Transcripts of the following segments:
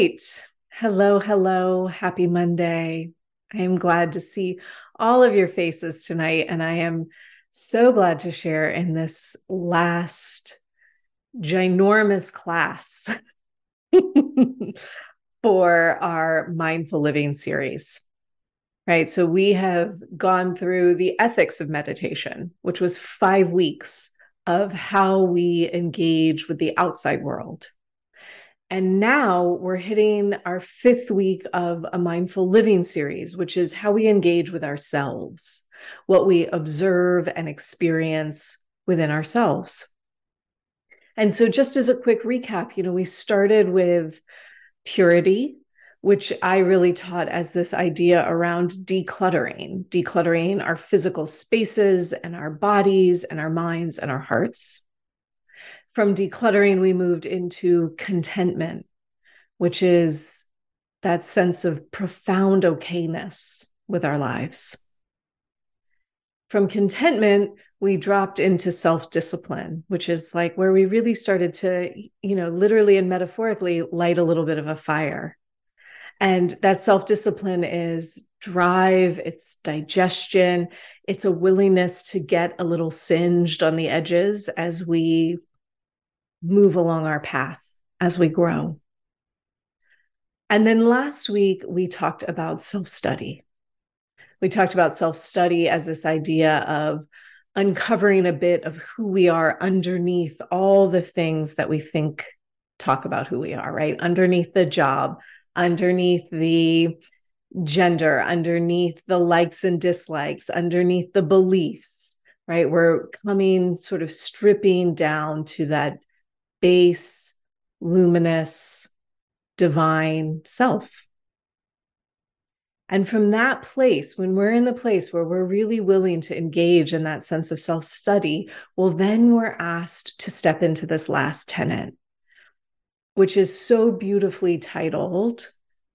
Right. Hello, hello. Happy Monday. I am glad to see all of your faces tonight, and I am so glad to share in this last ginormous class for our mindful living series. Right. So we have gone through the ethics of meditation, which was five weeks of how we engage with the outside world and now we're hitting our fifth week of a mindful living series, which is how we engage with ourselves, what we observe and experience within ourselves. And so, just as a quick recap, you know, we started with purity, which I really taught as this idea around decluttering, decluttering our physical spaces and our bodies and our minds and our hearts from decluttering, we moved into contentment, which is that sense of profound okayness with our lives. From contentment, we dropped into self discipline, which is like where we really started to, you know, literally and metaphorically light a little bit of a fire. And that self discipline is drive, it's digestion, it's a willingness to get a little singed on the edges as we move along our path as we grow. And then last week, we talked about self study. We talked about self study as this idea of uncovering a bit of who we are underneath all the things that we think talk about who we are, right? Underneath the job, underneath the gender, underneath the likes and dislikes, underneath the beliefs, right? We're coming sort of stripping down to that base, luminous, divine self. And from that place, when we're in the place where we're really willing to engage in that sense of self study, well, then we're asked to step into this last tenet, which is so beautifully titled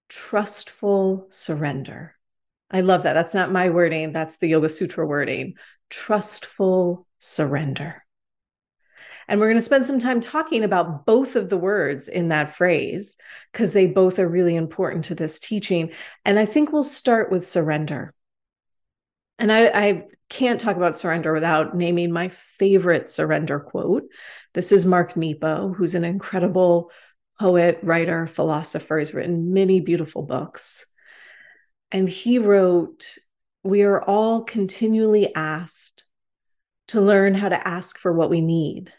Trustful Surrender. I love that. That's not my wording, that's the Yoga Sutra wording. Trustful surrender. And we're going to spend some time talking about both of the words in that phrase because they both are really important to this teaching. And I think we'll start with surrender. And I, I can't talk about surrender without naming my favorite surrender quote. This is Mark Nepo, who's an incredible poet, writer, philosopher. He's written many beautiful books. And he wrote, We are all continually asked to learn how to ask for what we need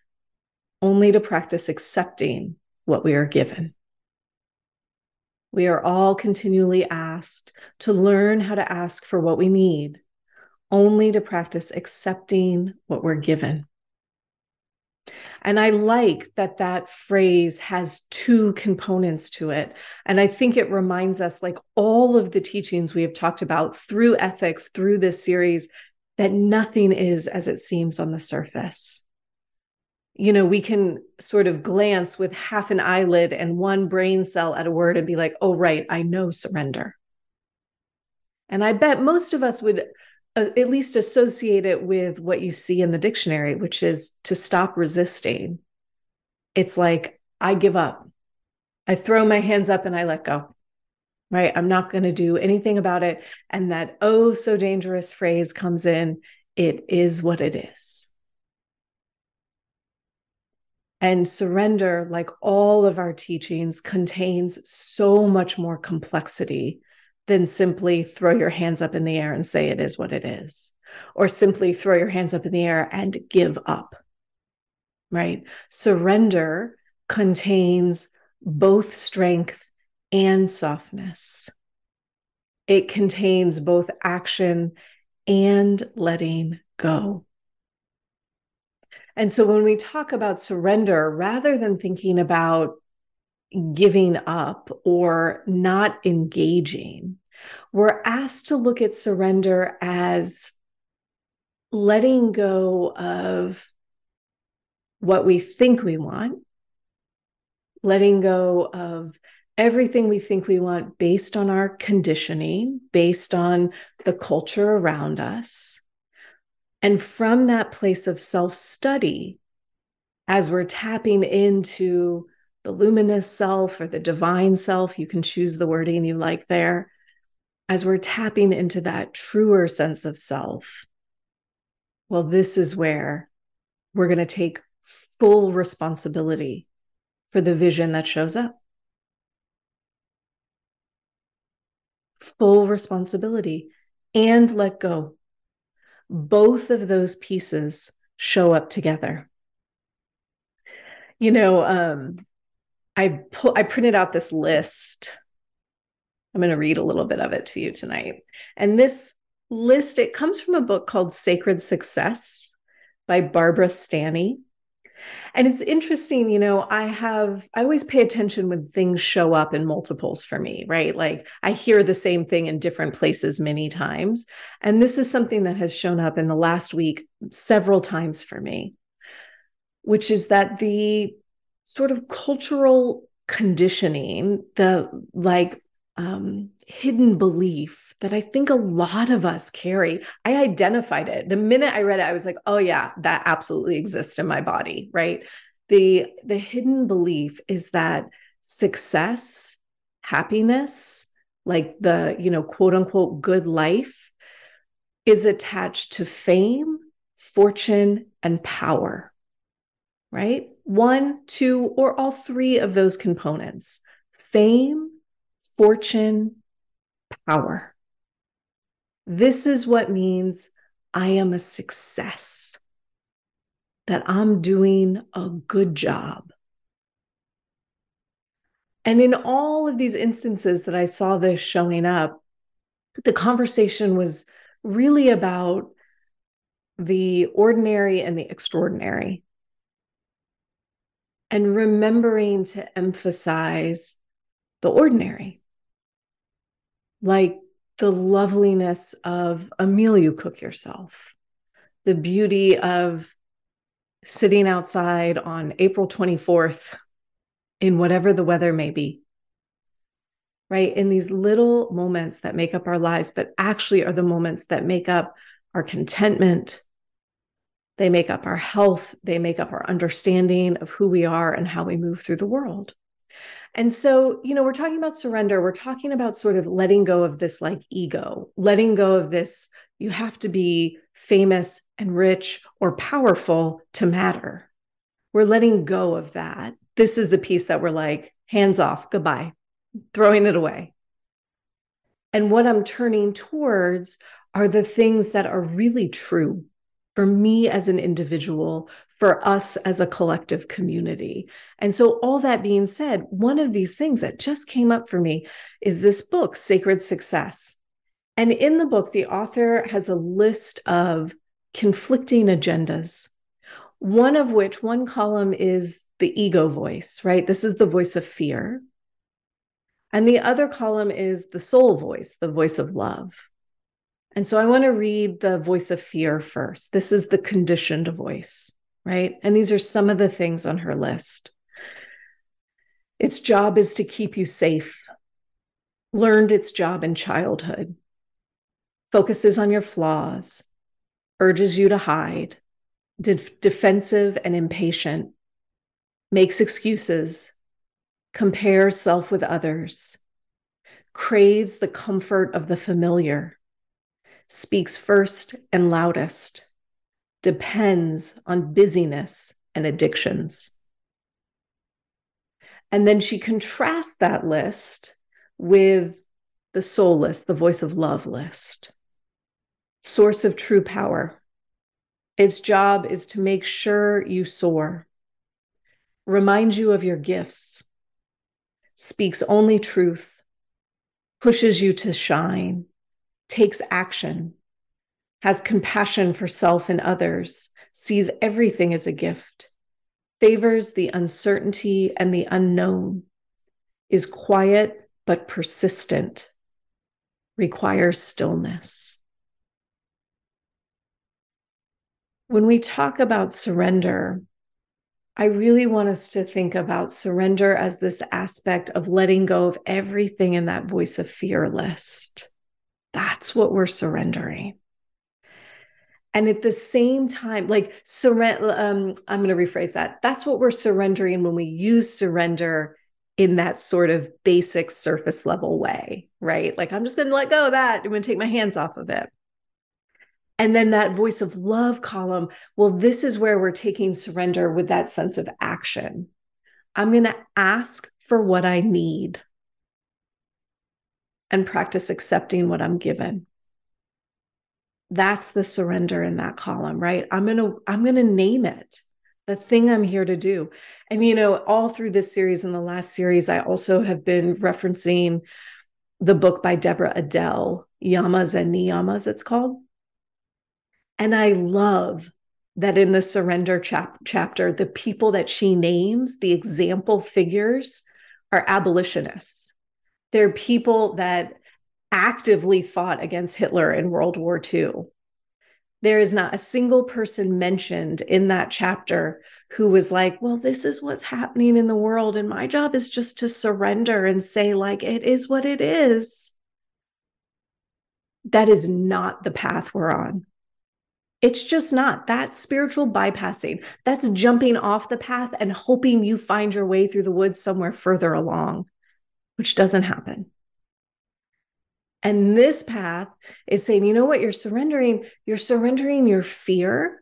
only to practice accepting what we are given. We are all continually asked to learn how to ask for what we need, only to practice accepting what we're given. And I like that that phrase has two components to it. And I think it reminds us, like all of the teachings we have talked about through ethics, through this series, that nothing is as it seems on the surface you know, we can sort of glance with half an eyelid and one brain cell at a word and be like, oh, right, I know surrender. And I bet most of us would uh, at least associate it with what you see in the dictionary, which is to stop resisting. It's like, I give up. I throw my hands up and I let go. Right. I'm not going to do anything about it. And that oh so dangerous phrase comes in it is what it is. And surrender, like all of our teachings, contains so much more complexity than simply throw your hands up in the air and say it is what it is, or simply throw your hands up in the air and give up. Right? Surrender contains both strength and softness. It contains both action and letting go. And so when we talk about surrender, rather than thinking about giving up or not engaging, we're asked to look at surrender as letting go of what we think we want, letting go of everything we think we want based on our conditioning, based on the culture around us. And from that place of self study, as we're tapping into the luminous self or the divine self, you can choose the wording you like there. As we're tapping into that truer sense of self, well, this is where we're going to take full responsibility for the vision that shows up. Full responsibility and let go. Both of those pieces show up together. You know, um, I I printed out this list. I'm going to read a little bit of it to you tonight. And this list it comes from a book called Sacred Success by Barbara Stanny. And it's interesting, you know, I have, I always pay attention when things show up in multiples for me, right? Like I hear the same thing in different places many times. And this is something that has shown up in the last week several times for me, which is that the sort of cultural conditioning, the like um, hidden belief that I think a lot of us carry. I identified it. The minute I read it, I was like, oh yeah, that absolutely exists in my body, right? The the hidden belief is that success, happiness, like the, you know, quote unquote good life is attached to fame, fortune, and power. Right? One, two, or all three of those components. Fame, fortune, power. This is what means I am a success, that I'm doing a good job. And in all of these instances that I saw this showing up, the conversation was really about the ordinary and the extraordinary. And remembering to emphasize the ordinary like the loveliness of a meal you cook yourself, the beauty of sitting outside on April 24th in whatever the weather may be. Right. In these little moments that make up our lives, but actually are the moments that make up our contentment. They make up our health. They make up our understanding of who we are and how we move through the world. And so, you know, we're talking about surrender. We're talking about sort of letting go of this like ego, letting go of this, you have to be famous and rich or powerful to matter. We're letting go of that. This is the piece that we're like, hands off, goodbye, throwing it away. And what I'm turning towards are the things that are really true for me as an individual, for us as a collective community. And so, all that being said, one of these things that just came up for me is this book, Sacred Success. And in the book, the author has a list of conflicting agendas, one of which, one column is the ego voice, right? This is the voice of fear. And the other column is the soul voice, the voice of love. And so I want to read the voice of fear first. This is the conditioned voice, right? And these are some of the things on her list. Its job is to keep you safe, learned its job in childhood, focuses on your flaws, urges you to hide, defensive and impatient, makes excuses, compares self with others, craves the comfort of the familiar speaks first and loudest, depends on busyness and addictions. And then she contrasts that list with the soul list, the voice of love list. Source of true power. Its job is to make sure you soar, remind you of your gifts, speaks only truth, pushes you to shine, takes action, has compassion for self and others, sees everything as a gift, favors the uncertainty and the unknown, is quiet but persistent, requires stillness. When we talk about surrender, I really want us to think about surrender as this aspect of letting go of everything in that voice of fear list. That's what we're surrendering. And at the same time, like surrender, um, I'm going to rephrase that. That's what we're surrendering when we use surrender in that sort of basic surface level way, right? Like, I'm just going to let go of that. I'm going to take my hands off of it. And then that voice of love column, well, this is where we're taking surrender with that sense of action. I'm going to ask for what I need and practice accepting what I'm given. That's the surrender in that column, right? I'm going to I'm going to name it. The thing I'm here to do. And you know, all through this series and the last series I also have been referencing the book by Deborah Adele, Yamas and Niyamas it's called and I love that in the surrender chap- chapter, the people that she names, the example figures, are abolitionists. They're people that actively fought against Hitler in World War II. There is not a single person mentioned in that chapter who was like, Well, this is what's happening in the world. And my job is just to surrender and say, like, it is what it is. That is not the path we're on. It's just not. That's spiritual bypassing. That's jumping off the path and hoping you find your way through the woods somewhere further along, which doesn't happen. And this path is saying, you know what? You're surrendering, you're surrendering your fear.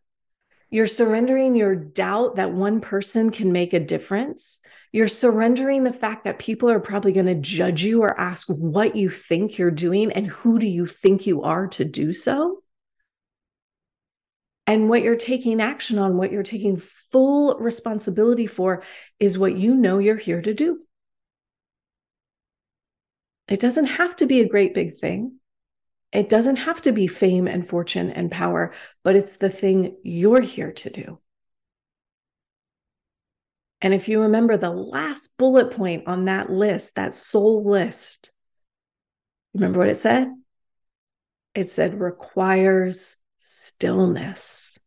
You're surrendering your doubt that one person can make a difference. You're surrendering the fact that people are probably going to judge you or ask what you think you're doing and who do you think you are to do so. And what you're taking action on, what you're taking full responsibility for, is what you know you're here to do. It doesn't have to be a great big thing. It doesn't have to be fame and fortune and power, but it's the thing you're here to do. And if you remember the last bullet point on that list, that soul list, remember what it said? It said requires stillness.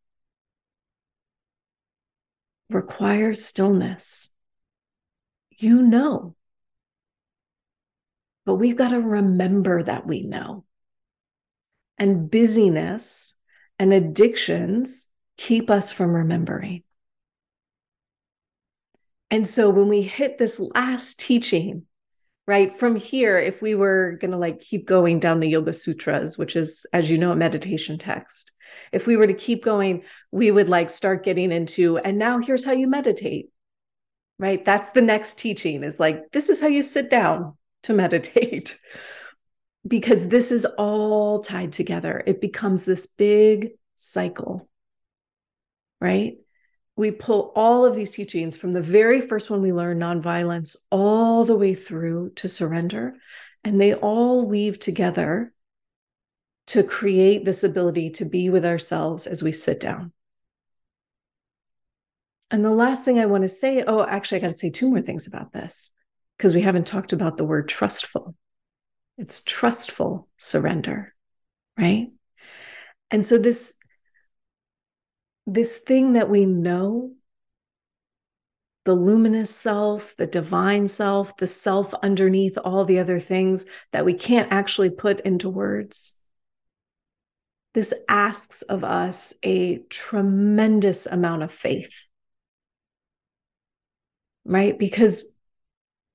Requires stillness. You know. But we've got to remember that we know. And busyness and addictions keep us from remembering. And so when we hit this last teaching, right from here if we were going to like keep going down the yoga sutras which is as you know a meditation text if we were to keep going we would like start getting into and now here's how you meditate right that's the next teaching is like this is how you sit down to meditate because this is all tied together it becomes this big cycle right we pull all of these teachings from the very first one we learn, nonviolence, all the way through to surrender. And they all weave together to create this ability to be with ourselves as we sit down. And the last thing I want to say oh, actually, I got to say two more things about this because we haven't talked about the word trustful. It's trustful surrender, right? And so this this thing that we know the luminous self, the divine self, the self underneath all the other things that we can't actually put into words. This asks of us a tremendous amount of faith, right? Because,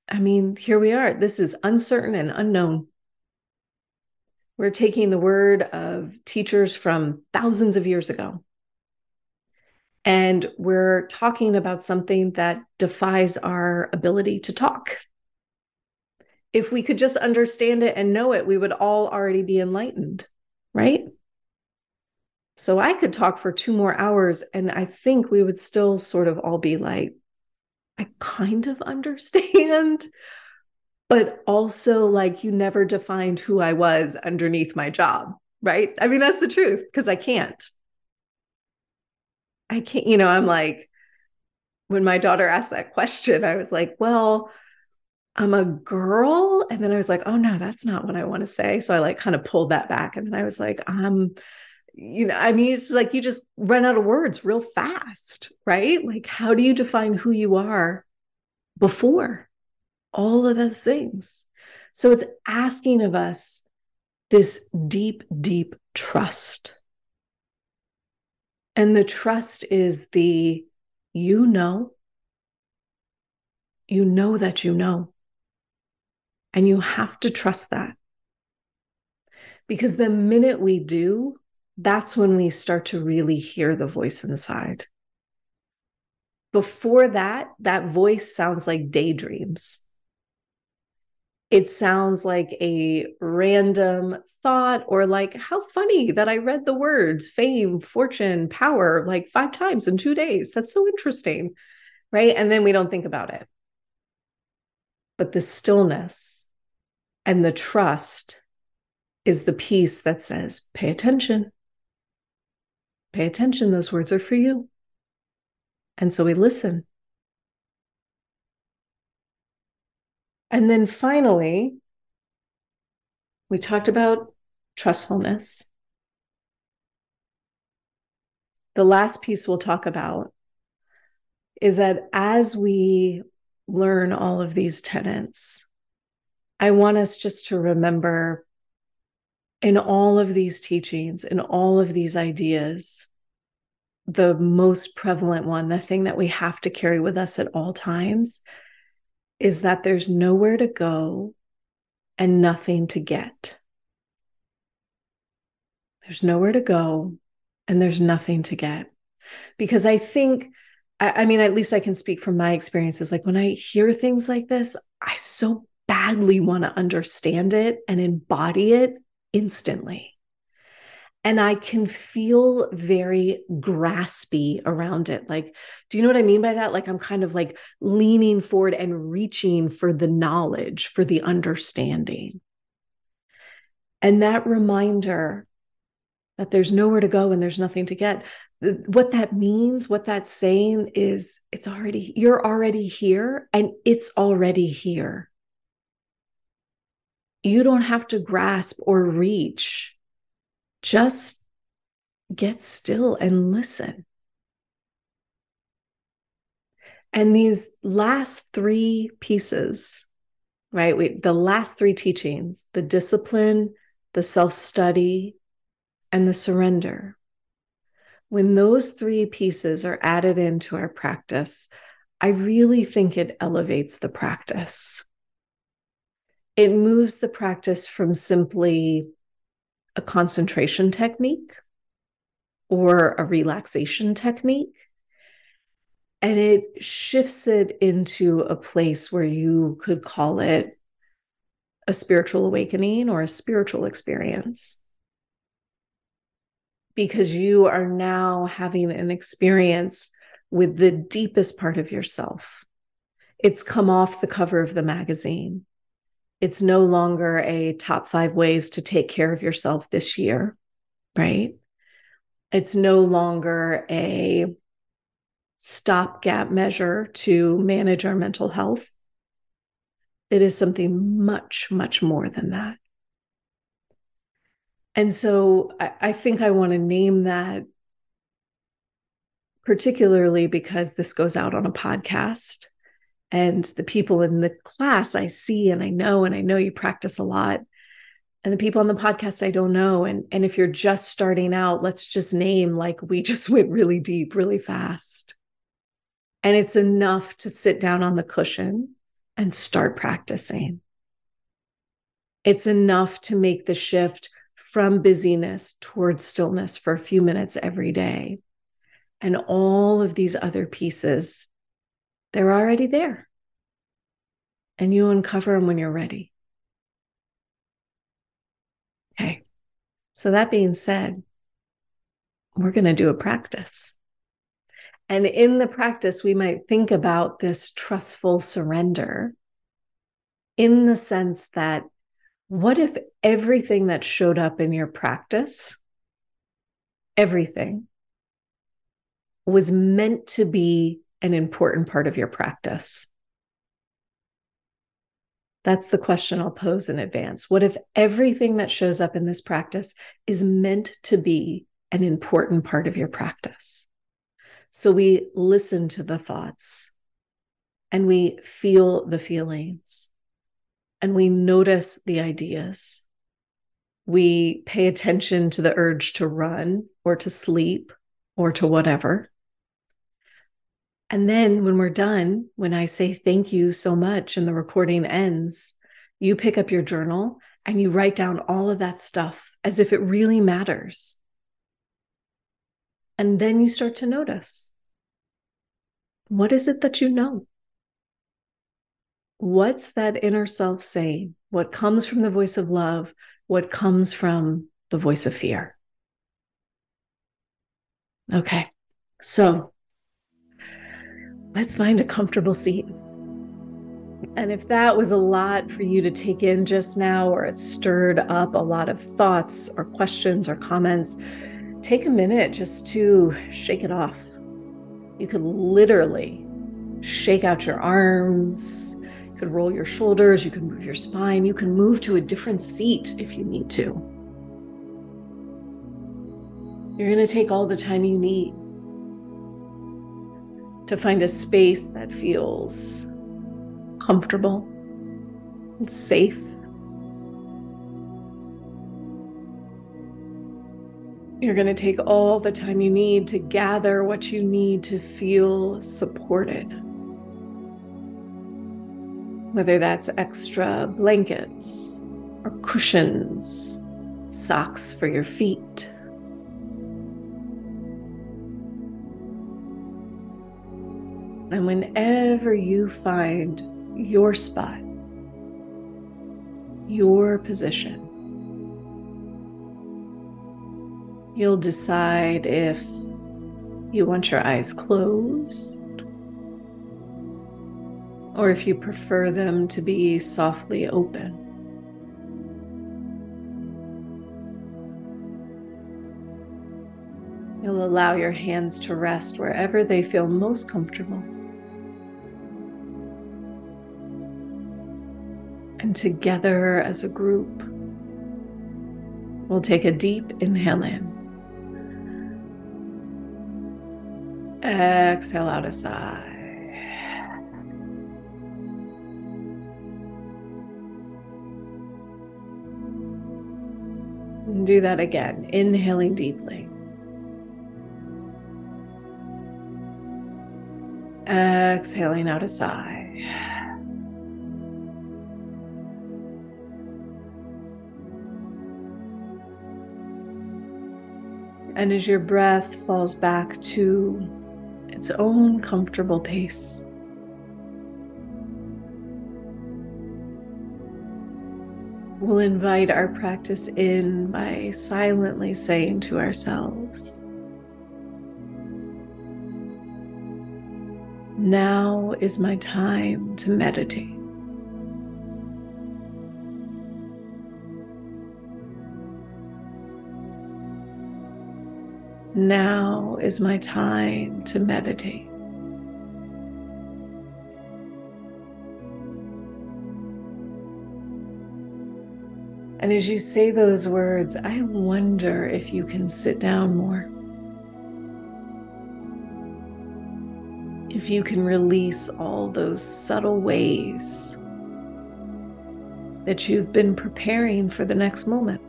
I mean, here we are. This is uncertain and unknown. We're taking the word of teachers from thousands of years ago and we're talking about something that defies our ability to talk. if we could just understand it and know it, we would all already be enlightened, right? So I could talk for two more hours and I think we would still sort of all be like, I kind of understand, but also like you never defined who I was underneath my job, right? I mean, that's the truth because I can't. I can't, you know, I'm like, when my daughter asked that question, I was like, well, I'm a girl. And then I was like, oh no, that's not what I want to say. So I like kind of pulled that back. And then I was like, I'm, you know, I mean, it's like you just run out of words real fast, right? Like, how do you define who you are before all of those things? So it's asking of us this deep, deep trust. And the trust is the you know, you know that you know. And you have to trust that. Because the minute we do, that's when we start to really hear the voice inside. Before that, that voice sounds like daydreams. It sounds like a random thought, or like, how funny that I read the words fame, fortune, power like five times in two days. That's so interesting. Right. And then we don't think about it. But the stillness and the trust is the piece that says, pay attention. Pay attention. Those words are for you. And so we listen. And then finally, we talked about trustfulness. The last piece we'll talk about is that as we learn all of these tenets, I want us just to remember in all of these teachings, in all of these ideas, the most prevalent one, the thing that we have to carry with us at all times, is that there's nowhere to go and nothing to get. There's nowhere to go and there's nothing to get. Because I think, I, I mean, at least I can speak from my experiences. Like when I hear things like this, I so badly want to understand it and embody it instantly. And I can feel very graspy around it. Like, do you know what I mean by that? Like, I'm kind of like leaning forward and reaching for the knowledge, for the understanding. And that reminder that there's nowhere to go and there's nothing to get. What that means, what that's saying is it's already, you're already here and it's already here you don't have to grasp or reach. Just get still and listen. And these last three pieces, right? We, the last three teachings the discipline, the self study, and the surrender. When those three pieces are added into our practice, I really think it elevates the practice it moves the practice from simply a concentration technique or a relaxation technique and it shifts it into a place where you could call it a spiritual awakening or a spiritual experience because you are now having an experience with the deepest part of yourself. It's come off the cover of the magazine. It's no longer a top five ways to take care of yourself this year, right? It's no longer a stopgap measure to manage our mental health. It is something much, much more than that. And so I, I think I want to name that particularly because this goes out on a podcast and the people in the class I see and I know, and I know you practice a lot. And the people on the podcast I don't know. And, and if you're just starting out, let's just name like we just went really deep, really fast. And it's enough to sit down on the cushion and start practicing. It's enough to make the shift from busyness towards stillness for a few minutes every day. And all of these other pieces they're already there. And you uncover them when you're ready. Okay. So, that being said, we're going to do a practice. And in the practice, we might think about this trustful surrender in the sense that what if everything that showed up in your practice, everything, was meant to be an important part of your practice? That's the question I'll pose in advance. What if everything that shows up in this practice is meant to be an important part of your practice? So we listen to the thoughts and we feel the feelings and we notice the ideas. We pay attention to the urge to run or to sleep or to whatever. And then when we're done, when I say thank you so much and the recording ends, you pick up your journal and you write down all of that stuff as if it really matters. And then you start to notice what is it that you know? What's that inner self saying? What comes from the voice of love? What comes from the voice of fear? Okay, so let's find a comfortable seat. And if that was a lot for you to take in just now, or it stirred up a lot of thoughts or questions or comments, take a minute just to shake it off. You could literally shake out your arms. You could roll your shoulders. You can move your spine. You can move to a different seat if you need to. You're going to take all the time you need to find a space that feels comfortable and safe. You're going to take all the time you need to gather what you need to feel supported. Whether that's extra blankets or cushions, socks for your feet And whenever you find your spot, your position, you'll decide if you want your eyes closed or if you prefer them to be softly open. You'll allow your hands to rest wherever they feel most comfortable. Together as a group, we'll take a deep inhale in. Exhale out a sigh. And do that again, inhaling deeply. Exhaling out a sigh. And as your breath falls back to its own comfortable pace, we'll invite our practice in by silently saying to ourselves, Now is my time to meditate. Now is my time to meditate. And as you say those words, I wonder if you can sit down more. If you can release all those subtle ways that you've been preparing for the next moment.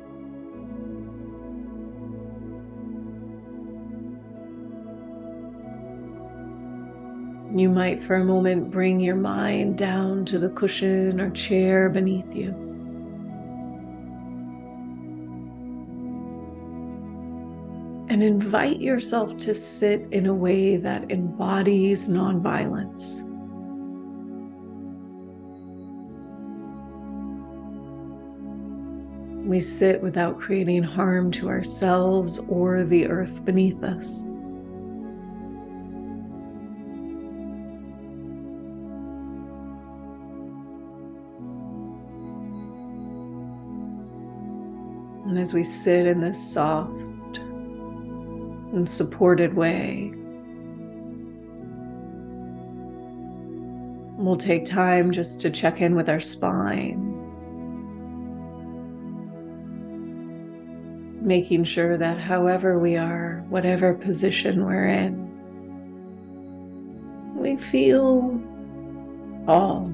You might, for a moment, bring your mind down to the cushion or chair beneath you. And invite yourself to sit in a way that embodies nonviolence. We sit without creating harm to ourselves or the earth beneath us. And as we sit in this soft and supported way, we'll take time just to check in with our spine. making sure that however we are, whatever position we're in, we feel all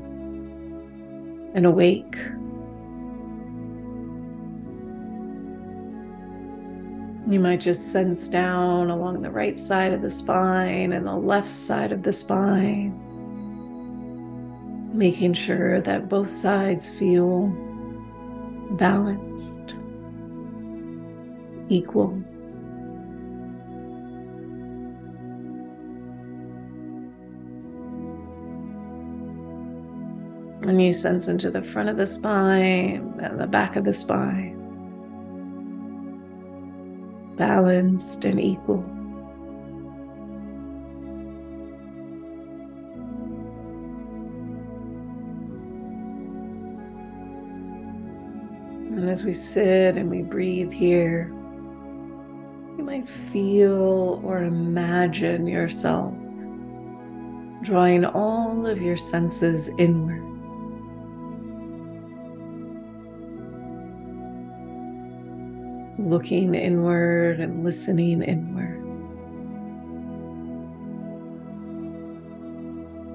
and awake. You might just sense down along the right side of the spine and the left side of the spine, making sure that both sides feel balanced equal. And you sense into the front of the spine and the back of the spine, balanced and equal. And as we sit and we breathe here, you might feel or imagine yourself drawing all of your senses inward. Looking inward and listening inward.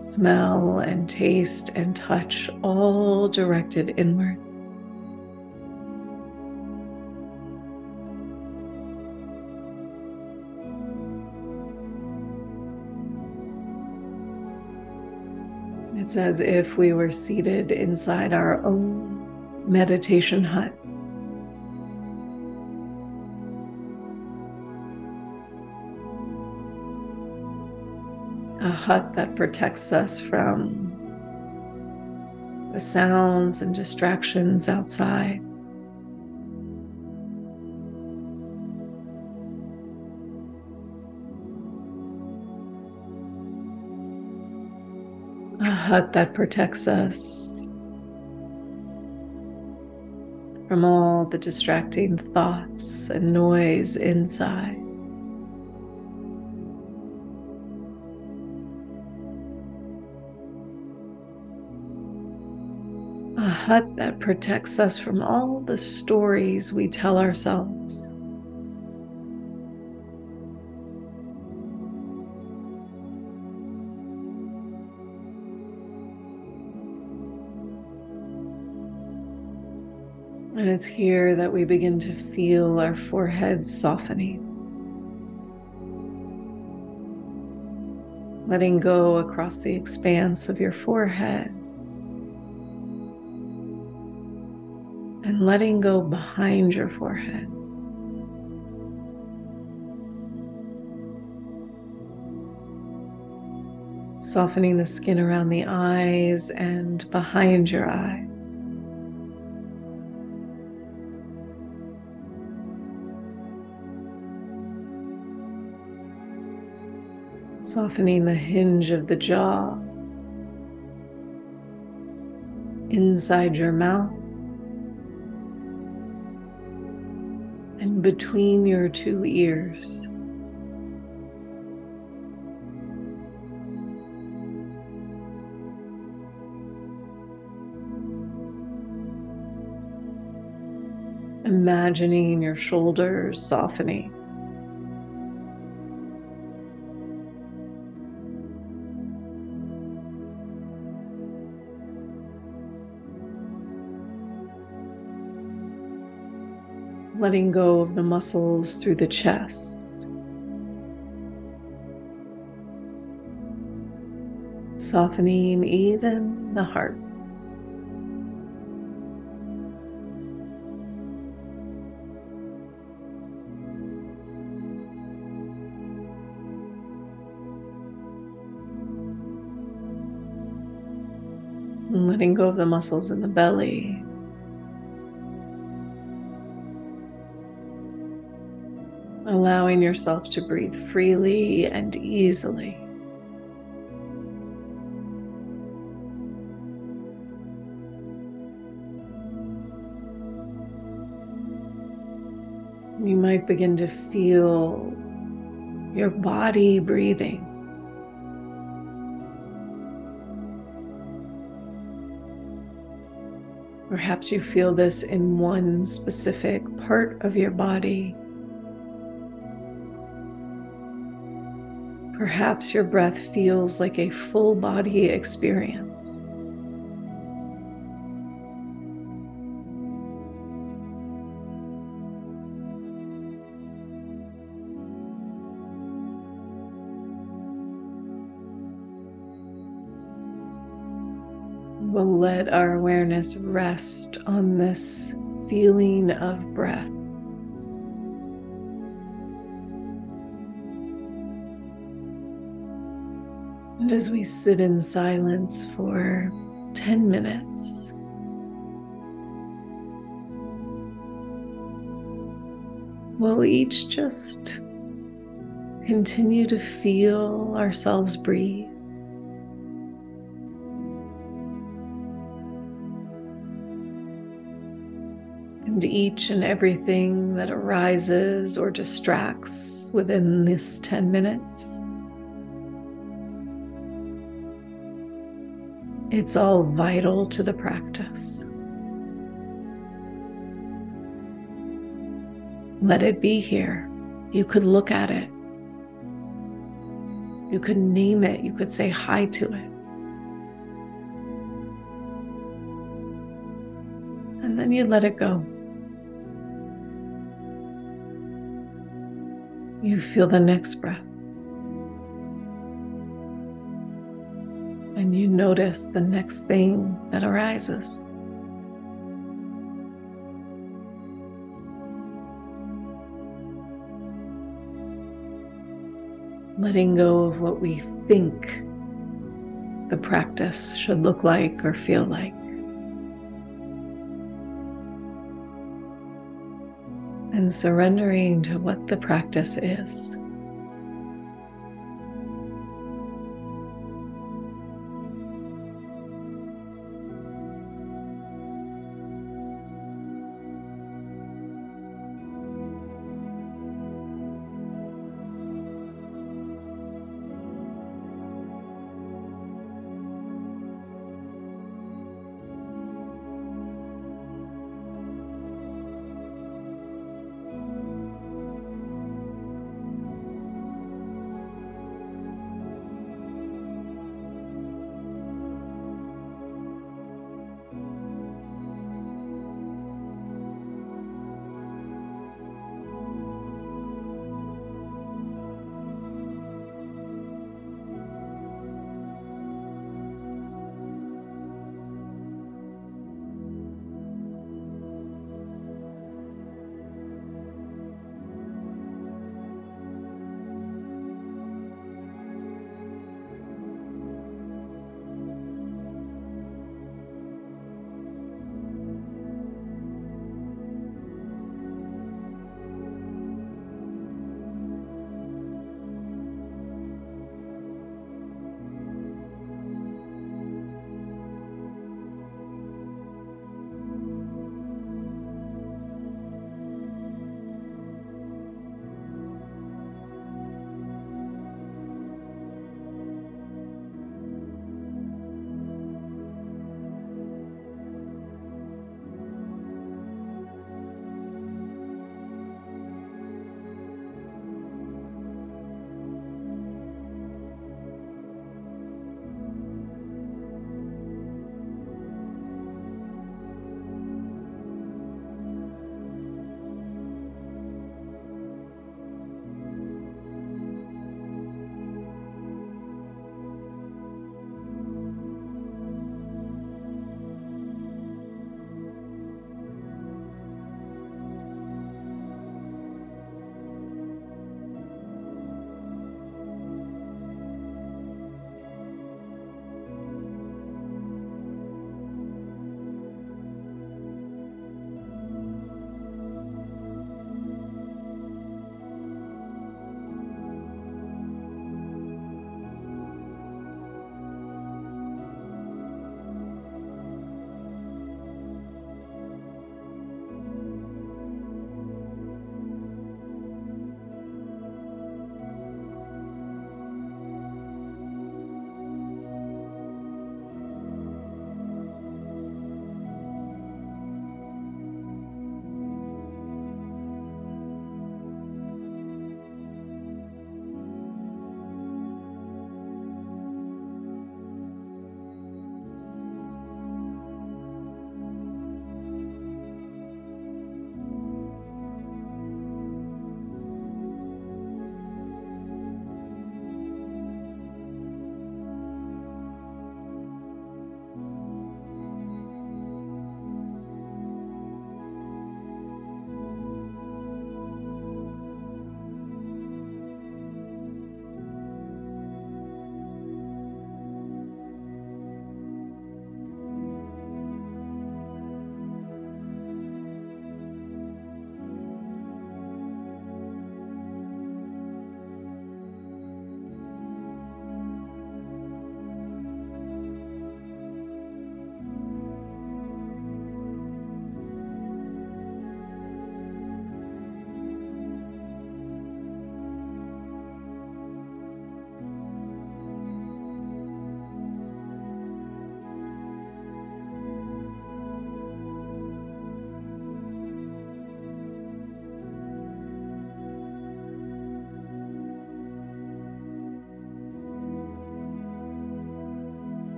Smell and taste and touch all directed inward. It's as if we were seated inside our own meditation hut. Hut that protects us from the sounds and distractions outside. a hut that protects us from all the distracting thoughts and noise inside. A hut that protects us from all the stories we tell ourselves. And it's here that we begin to feel our forehead softening. Letting go across the expanse of your forehead. And letting go behind your forehead. Softening the skin around the eyes and behind your eyes. softening the hinge of the jaw, inside your mouth, between your two ears. Imagining your shoulders softening. Letting go of the muscles through the chest. Softening even the heart. letting go of the muscles in the belly allowing yourself to breathe freely and easily. You might begin to feel your body breathing. Perhaps you feel this in one specific part of your body. Perhaps your breath feels like a full body experience. We'll let our awareness rest on this feeling of breath. And as we sit in silence for 10 minutes, we'll each just continue to feel ourselves breathe. And each and everything that arises or distracts within this 10 minutes. It's all vital to the practice. Let it be here. You could look at it. You could name it. You could say hi to it. And then you let it go. You feel the next breath. And you notice the next thing that arises. Letting go of what we think the practice should look like or feel like. And surrendering to what the practice is.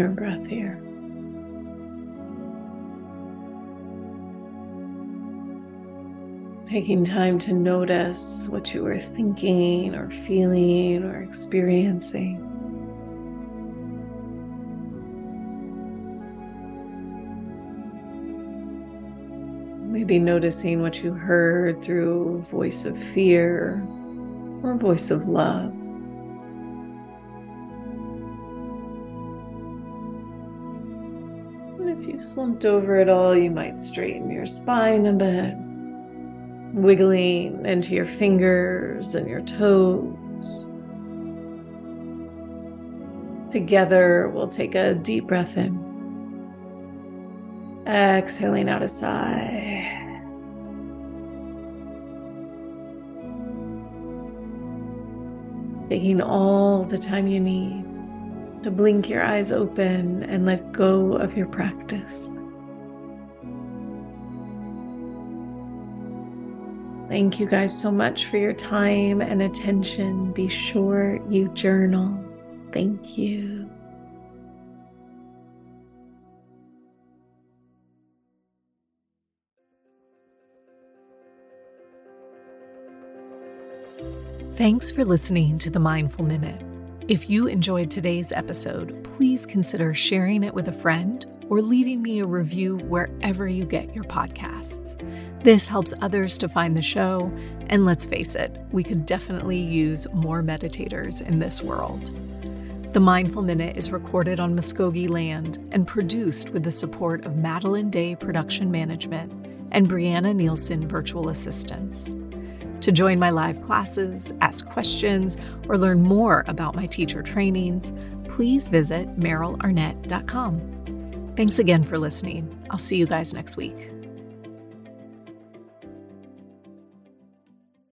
Your breath here. Taking time to notice what you were thinking or feeling or experiencing. Maybe noticing what you heard through voice of fear or voice of love. You've slumped over at all, you might straighten your spine a bit wiggling into your fingers and your toes. Together, we'll take a deep breath in, exhaling out a sigh. Taking all the time you need to blink your eyes open and let go of your practice. Thank you guys so much for your time and attention. Be sure you journal. Thank you. Thanks for listening to the Mindful Minute. If you enjoyed today's episode, please consider sharing it with a friend or leaving me a review wherever you get your podcasts. This helps others to find the show, and let's face it, we could definitely use more meditators in this world. The Mindful Minute is recorded on Muscogee land and produced with the support of Madeline Day Production Management and Brianna Nielsen Virtual Assistants. To join my live classes, ask questions, or learn more about my teacher trainings, please visit merylarnett.com. Thanks again for listening. I'll see you guys next week.